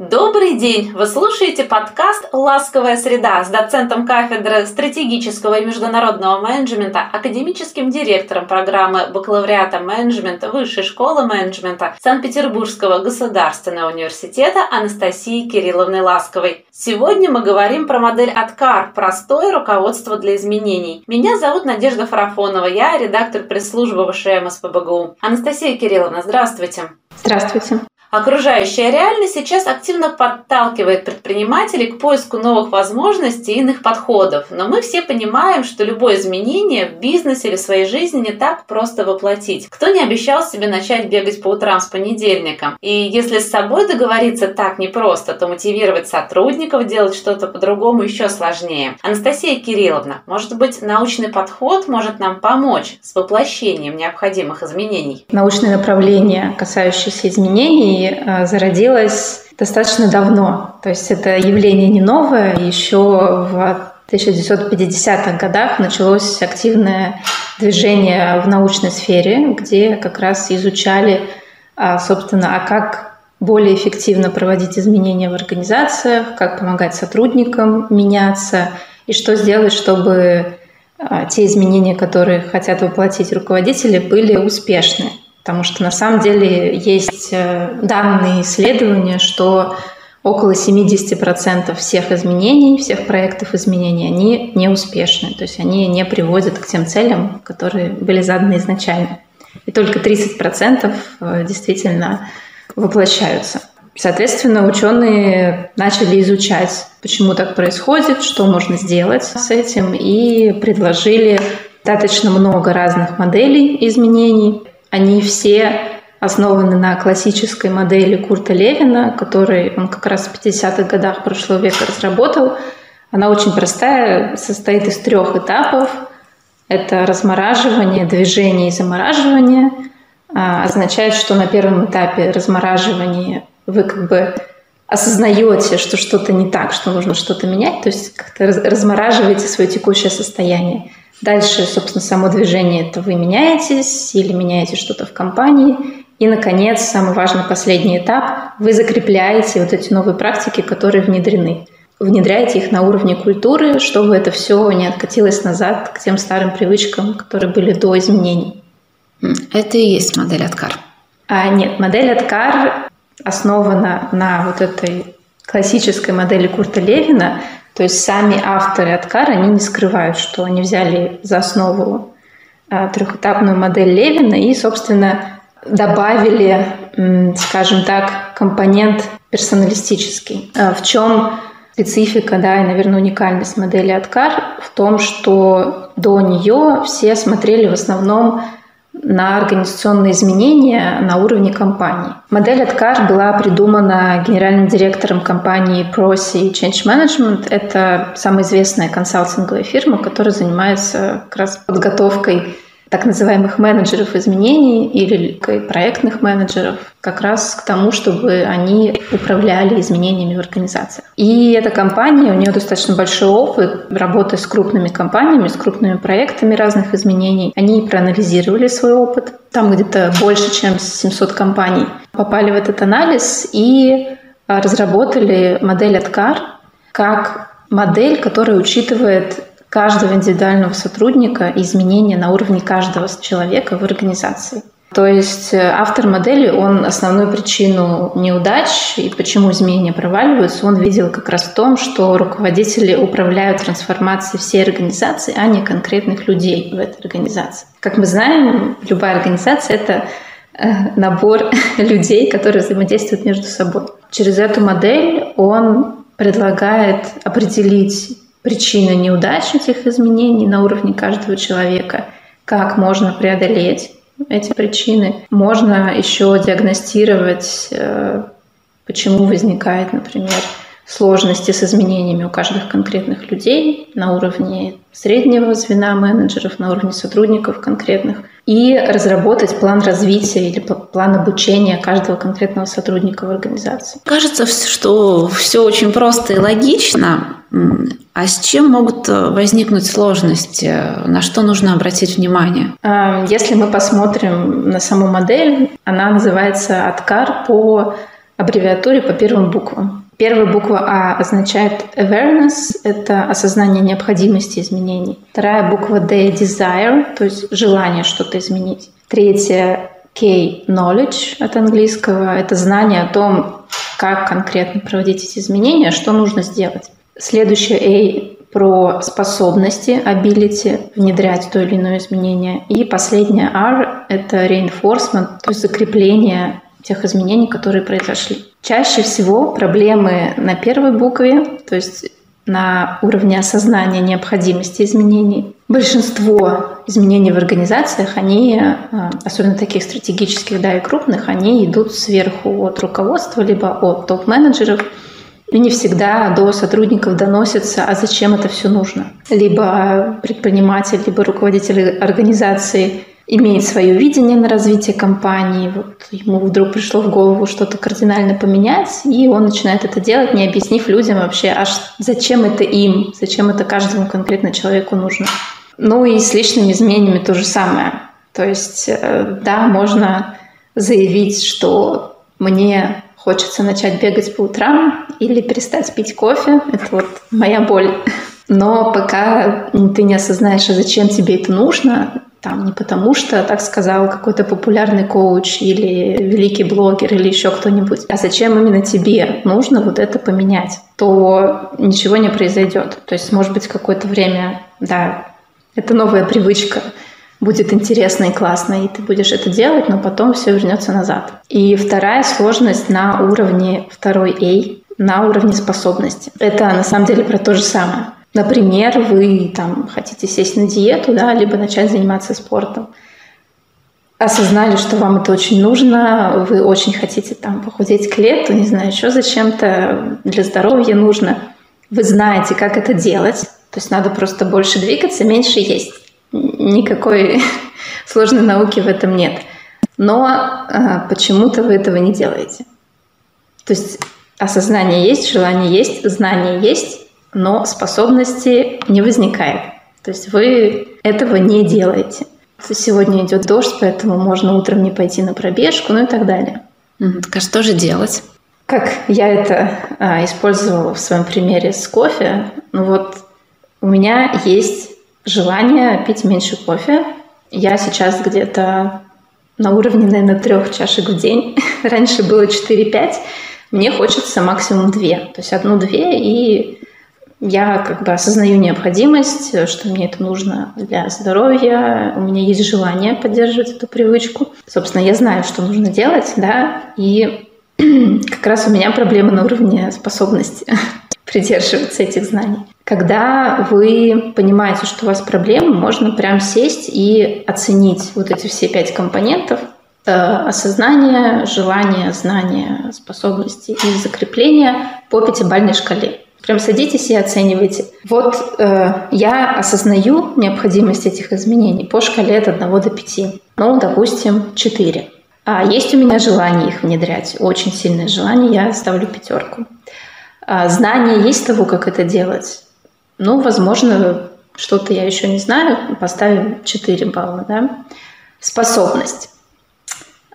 Добрый день! Вы слушаете подкаст «Ласковая среда» с доцентом кафедры стратегического и международного менеджмента, академическим директором программы бакалавриата менеджмента Высшей школы менеджмента Санкт-Петербургского государственного университета Анастасией Кирилловной Ласковой. Сегодня мы говорим про модель «Откар» – простое руководство для изменений. Меня зовут Надежда Фарафонова, я редактор пресс-службы ВШМ СПБГУ. Анастасия Кирилловна, здравствуйте! Здравствуйте! Окружающая реальность сейчас активно подталкивает предпринимателей к поиску новых возможностей и иных подходов, но мы все понимаем, что любое изменение в бизнесе или в своей жизни не так просто воплотить. Кто не обещал себе начать бегать по утрам с понедельника? И если с собой договориться так непросто, то мотивировать сотрудников делать что-то по-другому еще сложнее. Анастасия Кирилловна, может быть, научный подход может нам помочь с воплощением необходимых изменений? Научное направление, касающееся изменений, Э, зародилась достаточно давно. То есть это явление не новое. Еще в 1950-х годах началось активное движение в научной сфере, где как раз изучали, а, собственно, а как более эффективно проводить изменения в организациях, как помогать сотрудникам меняться и что сделать, чтобы а, те изменения, которые хотят воплотить руководители, были успешны. Потому что на самом деле есть э, данные исследования, что около 70% всех изменений, всех проектов изменений, они не успешны. То есть они не приводят к тем целям, которые были заданы изначально. И только 30% э, действительно воплощаются. Соответственно, ученые начали изучать, почему так происходит, что можно сделать с этим, и предложили достаточно много разных моделей изменений. Они все основаны на классической модели Курта Левина, который он как раз в 50-х годах прошлого века разработал. Она очень простая, состоит из трех этапов. Это размораживание, движение и замораживание. А, означает, что на первом этапе размораживания вы как бы осознаете, что что-то не так, что нужно что-то менять, то есть как-то размораживаете свое текущее состояние. Дальше, собственно, само движение – это вы меняетесь или меняете что-то в компании. И, наконец, самый важный последний этап – вы закрепляете вот эти новые практики, которые внедрены. Внедряете их на уровне культуры, чтобы это все не откатилось назад к тем старым привычкам, которые были до изменений. Это и есть модель Откар. А, нет, модель Откар основана на вот этой классической модели Курта Левина, то есть сами авторы Откара, они не скрывают, что они взяли за основу а, трехэтапную модель Левина и, собственно, добавили, скажем так, компонент персоналистический. А в чем специфика, да, и, наверное, уникальность модели Откар в том, что до нее все смотрели в основном на организационные изменения на уровне компании. Модель Откар была придумана генеральным директором компании Prosi Change Management. Это самая известная консалтинговая фирма, которая занимается как раз подготовкой так называемых менеджеров изменений или проектных менеджеров как раз к тому, чтобы они управляли изменениями в организациях. И эта компания, у нее достаточно большой опыт работы с крупными компаниями, с крупными проектами разных изменений. Они проанализировали свой опыт. Там где-то больше, чем 700 компаний попали в этот анализ и разработали модель Откар как модель, которая учитывает каждого индивидуального сотрудника и изменения на уровне каждого человека в организации. То есть э, автор модели, он основную причину неудач и почему изменения проваливаются, он видел как раз в том, что руководители управляют трансформацией всей организации, а не конкретных людей в этой организации. Как мы знаем, любая организация — это э, набор людей, которые взаимодействуют между собой. Через эту модель он предлагает определить причины неудач этих изменений на уровне каждого человека, как можно преодолеть эти причины. Можно еще диагностировать, э, почему возникает, например, сложности с изменениями у каждых конкретных людей на уровне среднего звена менеджеров, на уровне сотрудников конкретных, и разработать план развития или план обучения каждого конкретного сотрудника в организации. Кажется, что все очень просто и логично, а с чем могут э, возникнуть сложности? На что нужно обратить внимание? Если мы посмотрим на саму модель, она называется «Откар» по аббревиатуре по первым буквам. Первая буква А означает awareness, это осознание необходимости изменений. Вторая буква D – desire, то есть желание что-то изменить. Третья K – knowledge от английского, это знание о том, как конкретно проводить эти изменения, что нужно сделать. Следующее A про способности, ability, внедрять то или иное изменение. И последнее R — это reinforcement, то есть закрепление тех изменений, которые произошли. Чаще всего проблемы на первой букве, то есть на уровне осознания необходимости изменений. Большинство изменений в организациях, они, э, особенно таких стратегических, да, и крупных, они идут сверху от руководства, либо от топ-менеджеров, и не всегда до сотрудников доносится, а зачем это все нужно. Либо предприниматель, либо руководитель организации имеет свое видение на развитие компании, вот ему вдруг пришло в голову что-то кардинально поменять, и он начинает это делать, не объяснив людям вообще, аж зачем это им, зачем это каждому конкретно человеку нужно. Ну и с личными изменениями то же самое. То есть, э, да, можно заявить, что мне хочется начать бегать по утрам или перестать пить кофе. Это вот моя боль. Но пока ты не осознаешь, а зачем тебе это нужно, там не потому что так сказал какой-то популярный коуч или великий блогер или еще кто-нибудь, а зачем именно тебе нужно вот это поменять, то ничего не произойдет. То есть, может быть, какое-то время, да, это новая привычка, будет интересно и классно, и ты будешь это делать, но потом все вернется назад. И вторая сложность на уровне второй A, на уровне способности. Это на самом деле про то же самое. Например, вы там хотите сесть на диету, да, либо начать заниматься спортом. Осознали, что вам это очень нужно, вы очень хотите там похудеть к лету, не знаю, еще зачем-то, для здоровья нужно. Вы знаете, как это делать, то есть надо просто больше двигаться, меньше есть. Никакой сложной науки в этом нет. Но а, почему-то вы этого не делаете. То есть осознание есть, желание есть, знание есть, но способности не возникает. То есть вы этого не делаете. Сегодня идет дождь, поэтому можно утром не пойти на пробежку, ну и так далее. Так а что же делать? Как я это а, использовала в своем примере с кофе, ну вот у меня есть желание пить меньше кофе. Я сейчас где-то на уровне, наверное, трех чашек в день. Раньше было 4-5. Мне хочется максимум две. То есть одну-две и я как бы осознаю необходимость, что мне это нужно для здоровья, у меня есть желание поддерживать эту привычку. Собственно, я знаю, что нужно делать, да, и как раз у меня проблема на уровне способности придерживаться этих знаний. Когда вы понимаете, что у вас проблема, можно прям сесть и оценить вот эти все пять компонентов, э, осознание, желание, знание, способности и закрепление по пятибалльной шкале. Прям садитесь и оценивайте. Вот э, я осознаю необходимость этих изменений по шкале от 1 до 5. Ну, допустим, 4. А есть у меня желание их внедрять, очень сильное желание, я ставлю пятерку. А знание есть того, как это делать? Ну, возможно, что-то я еще не знаю, поставим 4 балла. Да? Способность.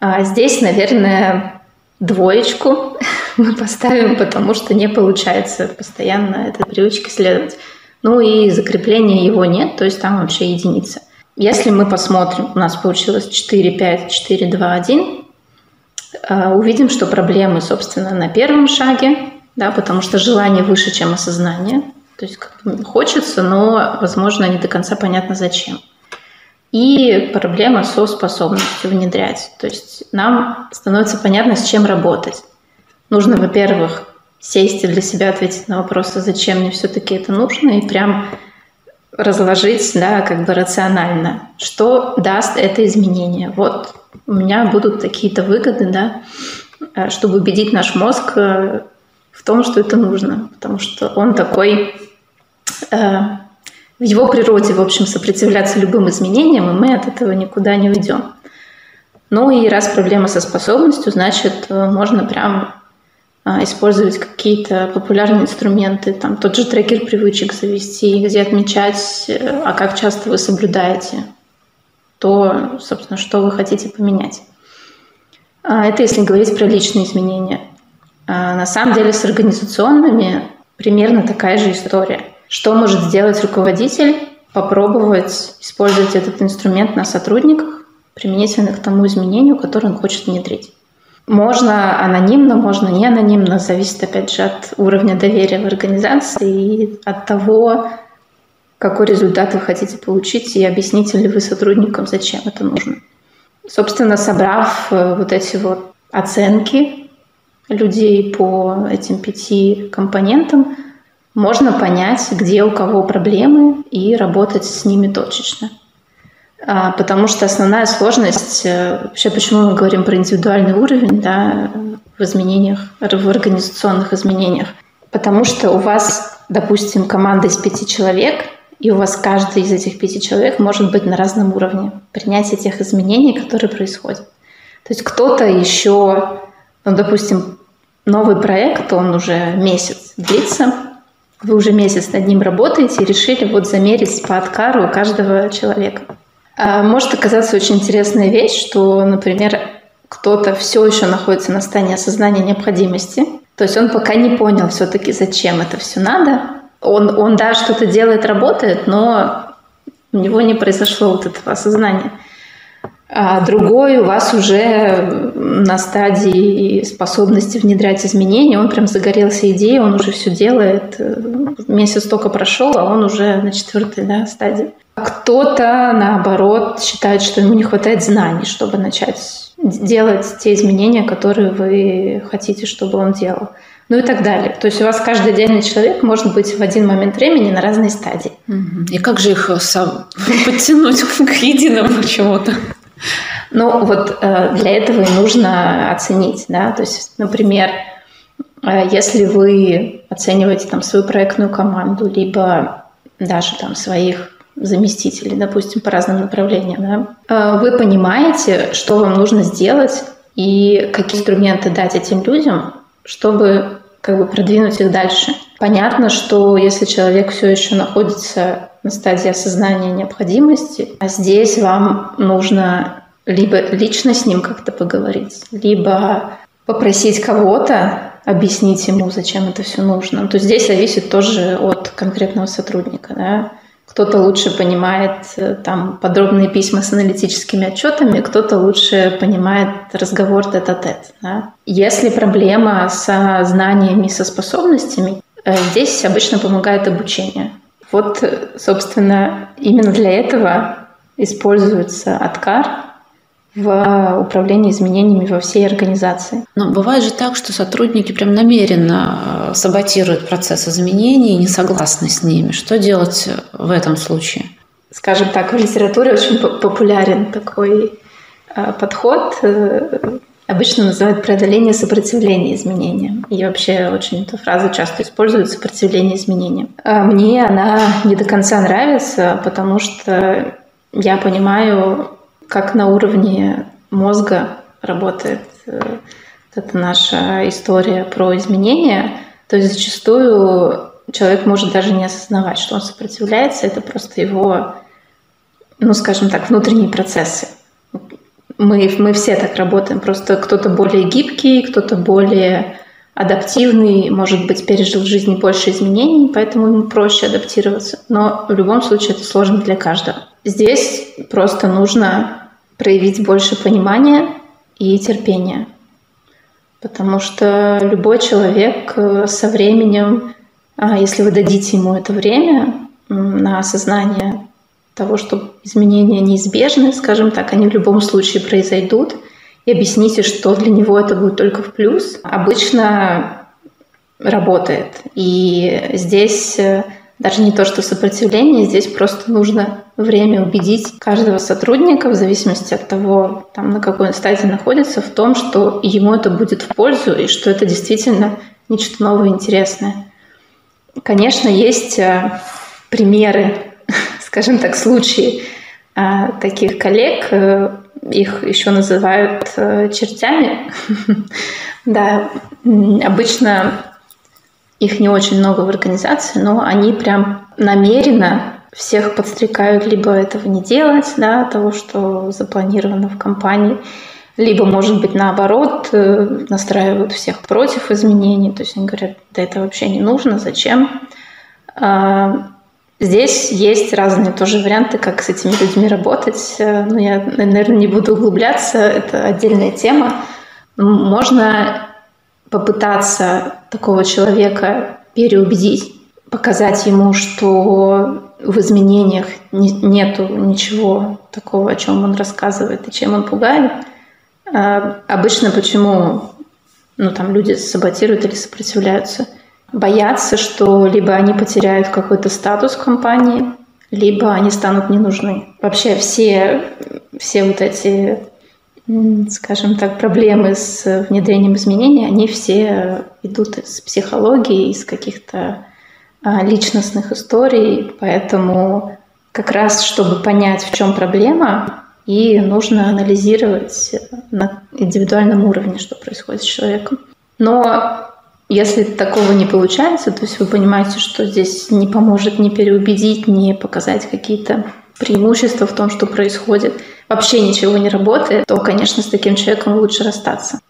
А здесь, наверное, двоечку мы поставим, потому что не получается постоянно этой привычке следовать. Ну и закрепления его нет, то есть там вообще единица. Если мы посмотрим, у нас получилось 4, 5, 4, 2, 1, увидим, что проблемы, собственно, на первом шаге, да, потому что желание выше, чем осознание. То есть как хочется, но, возможно, не до конца понятно зачем. И проблема со способностью внедрять. То есть нам становится понятно, с чем работать. Нужно, во-первых, сесть и для себя ответить на вопросы, зачем мне все-таки это нужно, и прям разложить, да, как бы рационально, что даст это изменение. Вот у меня будут такие-то выгоды, да, э, чтобы убедить наш мозг э, в том, что это нужно, потому что он такой, э, в его природе, в общем, сопротивляться любым изменениям, и мы от этого никуда не уйдем. Ну и раз проблема со способностью, значит, можно прям а, использовать какие-то популярные инструменты, там тот же трекер привычек завести, где отмечать, э, а как часто вы соблюдаете то, собственно, что вы хотите поменять. А, это если говорить про личные изменения. А на самом деле с организационными примерно такая же история. Что может сделать руководитель? Попробовать использовать этот инструмент на сотрудниках, применительно к тому изменению, которое он хочет внедрить. Можно анонимно, можно не анонимно, зависит опять же от уровня доверия в организации и от того, какой результат вы хотите получить и объясните ли вы сотрудникам, зачем это нужно. Собственно, собрав э, вот эти вот оценки людей по этим пяти компонентам, можно понять, где у кого проблемы и работать с ними точечно. А, потому что основная сложность, э, вообще почему мы говорим про индивидуальный уровень да, в изменениях, в организационных изменениях, потому что у вас, допустим, команда из пяти человек – и у вас каждый из этих пяти человек может быть на разном уровне принятия тех изменений, которые происходят. То есть кто-то еще, ну, допустим, новый проект, он уже месяц длится, вы уже месяц над ним работаете и решили вот замерить по откару каждого человека. А может оказаться очень интересная вещь, что, например, кто-то все еще находится на стадии осознания необходимости, то есть он пока не понял все-таки, зачем это все надо, он, он да, что-то делает, работает, но у него не произошло вот этого осознания. А другой у вас уже на стадии способности внедрять изменения, он прям загорелся идеей, он уже все делает. Месяц только прошел, а он уже на четвертой да, стадии. Кто-то, наоборот, считает, что ему не хватает знаний, чтобы начать делать те изменения, которые вы хотите, чтобы он делал ну и так далее. То есть у вас каждый отдельный человек может быть в один момент времени на разной стадии. И как же их сам подтянуть к единому чему-то? Ну вот э, для этого и нужно оценить, да, то есть, например, э, если вы оцениваете там свою проектную команду, либо даже там своих заместителей, допустим, по разным направлениям, да, э, вы понимаете, что вам нужно сделать и какие инструменты дать этим людям, чтобы как бы продвинуть их дальше. Понятно, что если человек все еще находится на стадии осознания необходимости, а здесь вам нужно либо лично с ним как-то поговорить, либо попросить кого-то объяснить ему, зачем это все нужно. То здесь зависит тоже от конкретного сотрудника. Да? Кто-то лучше понимает э, там подробные письма с аналитическими отчетами, кто-то лучше понимает разговор тет-а-тет. Да? Если проблема со знаниями, со способностями, э, здесь обычно помогает обучение. Вот, собственно, именно для этого используется откар, в управлении изменениями во всей организации. Но бывает же так, что сотрудники прям намеренно э, саботируют процесс изменений и не согласны с ними. Что делать в этом случае? Скажем так, в литературе очень популярен такой э, подход, э, обычно называют преодоление сопротивления изменениям. И вообще очень эта фраза часто используют сопротивление изменениям. А мне она не до конца нравится, потому что я понимаю как на уровне мозга работает э, эта наша история про изменения. То есть зачастую человек может даже не осознавать, что он сопротивляется, это просто его, ну, скажем так, внутренние процессы. Мы, мы все так работаем, просто кто-то более гибкий, кто-то более адаптивный, может быть, пережил в жизни больше изменений, поэтому ему проще адаптироваться. Но в любом случае это сложно для каждого. Здесь просто нужно проявить больше понимания и терпения. Потому что любой человек э, со временем, а, если вы дадите ему это время на осознание того, что изменения неизбежны, скажем так, они в любом случае произойдут, и объясните, что для него это будет только в плюс, обычно работает. И здесь э, даже не то, что сопротивление, здесь просто нужно время убедить каждого сотрудника, в зависимости от того, там, на какой он стадии находится, в том, что ему это будет в пользу и что это действительно нечто новое и интересное. Конечно, есть э, примеры, скажем так, случаи э, таких коллег, э, их еще называют чертями. Да, обычно их не очень много в организации, но они прям намеренно всех подстрекают либо этого не делать, да, того, что запланировано в компании, Либо, может быть, наоборот, э, настраивают всех против изменений. То есть они говорят, да это вообще не нужно, зачем? А, здесь есть разные тоже варианты, как с этими людьми работать. Э, но я, наверное, не буду углубляться, это отдельная тема. Можно попытаться такого человека переубедить, показать ему, что в изменениях не, нету ничего такого, о чем он рассказывает и чем он пугает. А обычно почему ну, там люди саботируют или сопротивляются? Боятся, что либо они потеряют какой-то статус в компании, либо они станут не нужны. Вообще все, все вот эти скажем так, проблемы с внедрением изменений, они все идут из психологии, из каких-то а, личностных историй, поэтому как раз, чтобы понять, в чем проблема, и нужно анализировать на индивидуальном уровне, что происходит с человеком. Но если такого не получается, то есть вы понимаете, что здесь не поможет ни переубедить, ни показать какие-то преимущества в том, что происходит, вообще ничего не работает, то, конечно, с таким человеком лучше расстаться.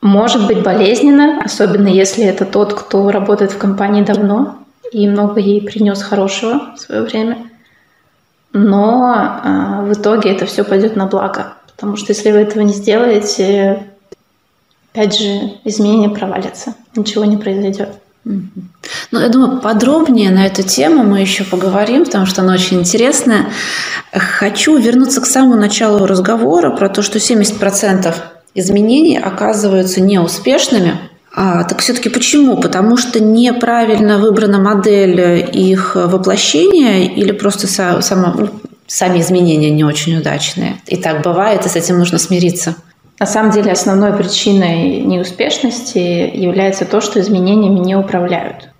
Может быть болезненно, особенно если это тот, кто работает в компании давно и много ей принес хорошего в свое время. Но э, в итоге это все пойдет на благо. Потому что если вы этого не сделаете, опять же, изменения провалятся, ничего не произойдет. Ну, я думаю, подробнее на эту тему мы еще поговорим, потому что она очень интересная. Хочу вернуться к самому началу разговора про то, что 70% изменений оказываются неуспешными. А, так все-таки почему? Потому что неправильно выбрана модель их воплощения или просто само, ну, сами изменения не очень удачные? И так бывает, и с этим нужно смириться. На самом деле основной причиной неуспешности является то, что изменениями не управляют.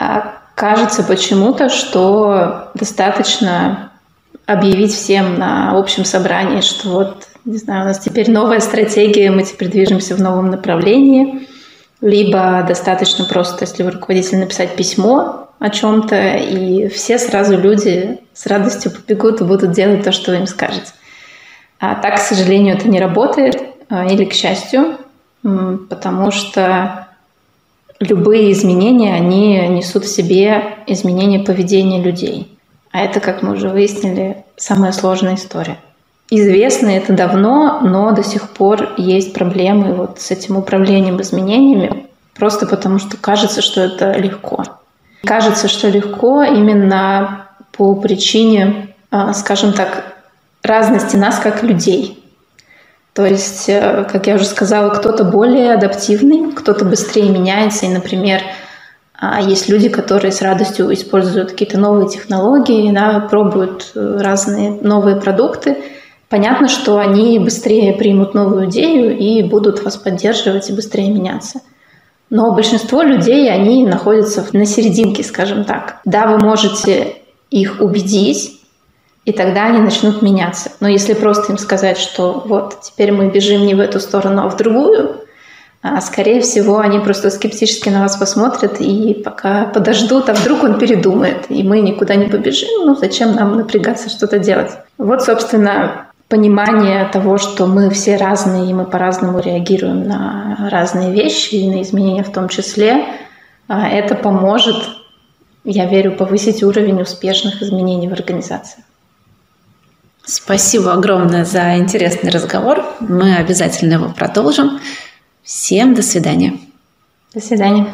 А кажется почему-то, что достаточно объявить всем на общем собрании, что вот, не знаю, у нас теперь новая стратегия, мы теперь движемся в новом направлении, либо достаточно просто, если вы руководитель, написать письмо о чем-то, и все сразу люди с радостью побегут и будут делать то, что вы им скажете. А так, к сожалению, это не работает. А, или к счастью, потому что любые изменения, они несут в себе изменение поведения людей. А это, как мы уже выяснили, самая сложная история. Известно это давно, но до сих пор есть проблемы вот с этим управлением изменениями, просто потому что кажется, что это легко. Кажется, что легко именно по причине, а, скажем так, разности нас как людей – то есть, э, как я уже сказала, кто-то более адаптивный, кто-то быстрее меняется. И, например, а, есть люди, которые с радостью используют какие-то новые технологии, да, пробуют э, разные новые продукты. Понятно, что они быстрее примут новую идею и будут вас поддерживать и быстрее меняться. Но большинство людей, они находятся на серединке, скажем так. Да, вы можете их убедить, и тогда они начнут меняться. Но если просто им сказать, что вот теперь мы бежим не в эту сторону, а в другую, а, скорее всего, они просто скептически на вас посмотрят и пока подождут, а вдруг он передумает, и мы никуда не побежим, ну зачем нам напрягаться что-то делать? Вот, собственно, понимание того, что мы все разные, и мы по-разному реагируем на разные вещи, и на изменения в том числе, а, это поможет, я верю, повысить уровень успешных изменений в организации. Спасибо огромное за интересный разговор. Мы обязательно его продолжим. Всем до свидания. До свидания.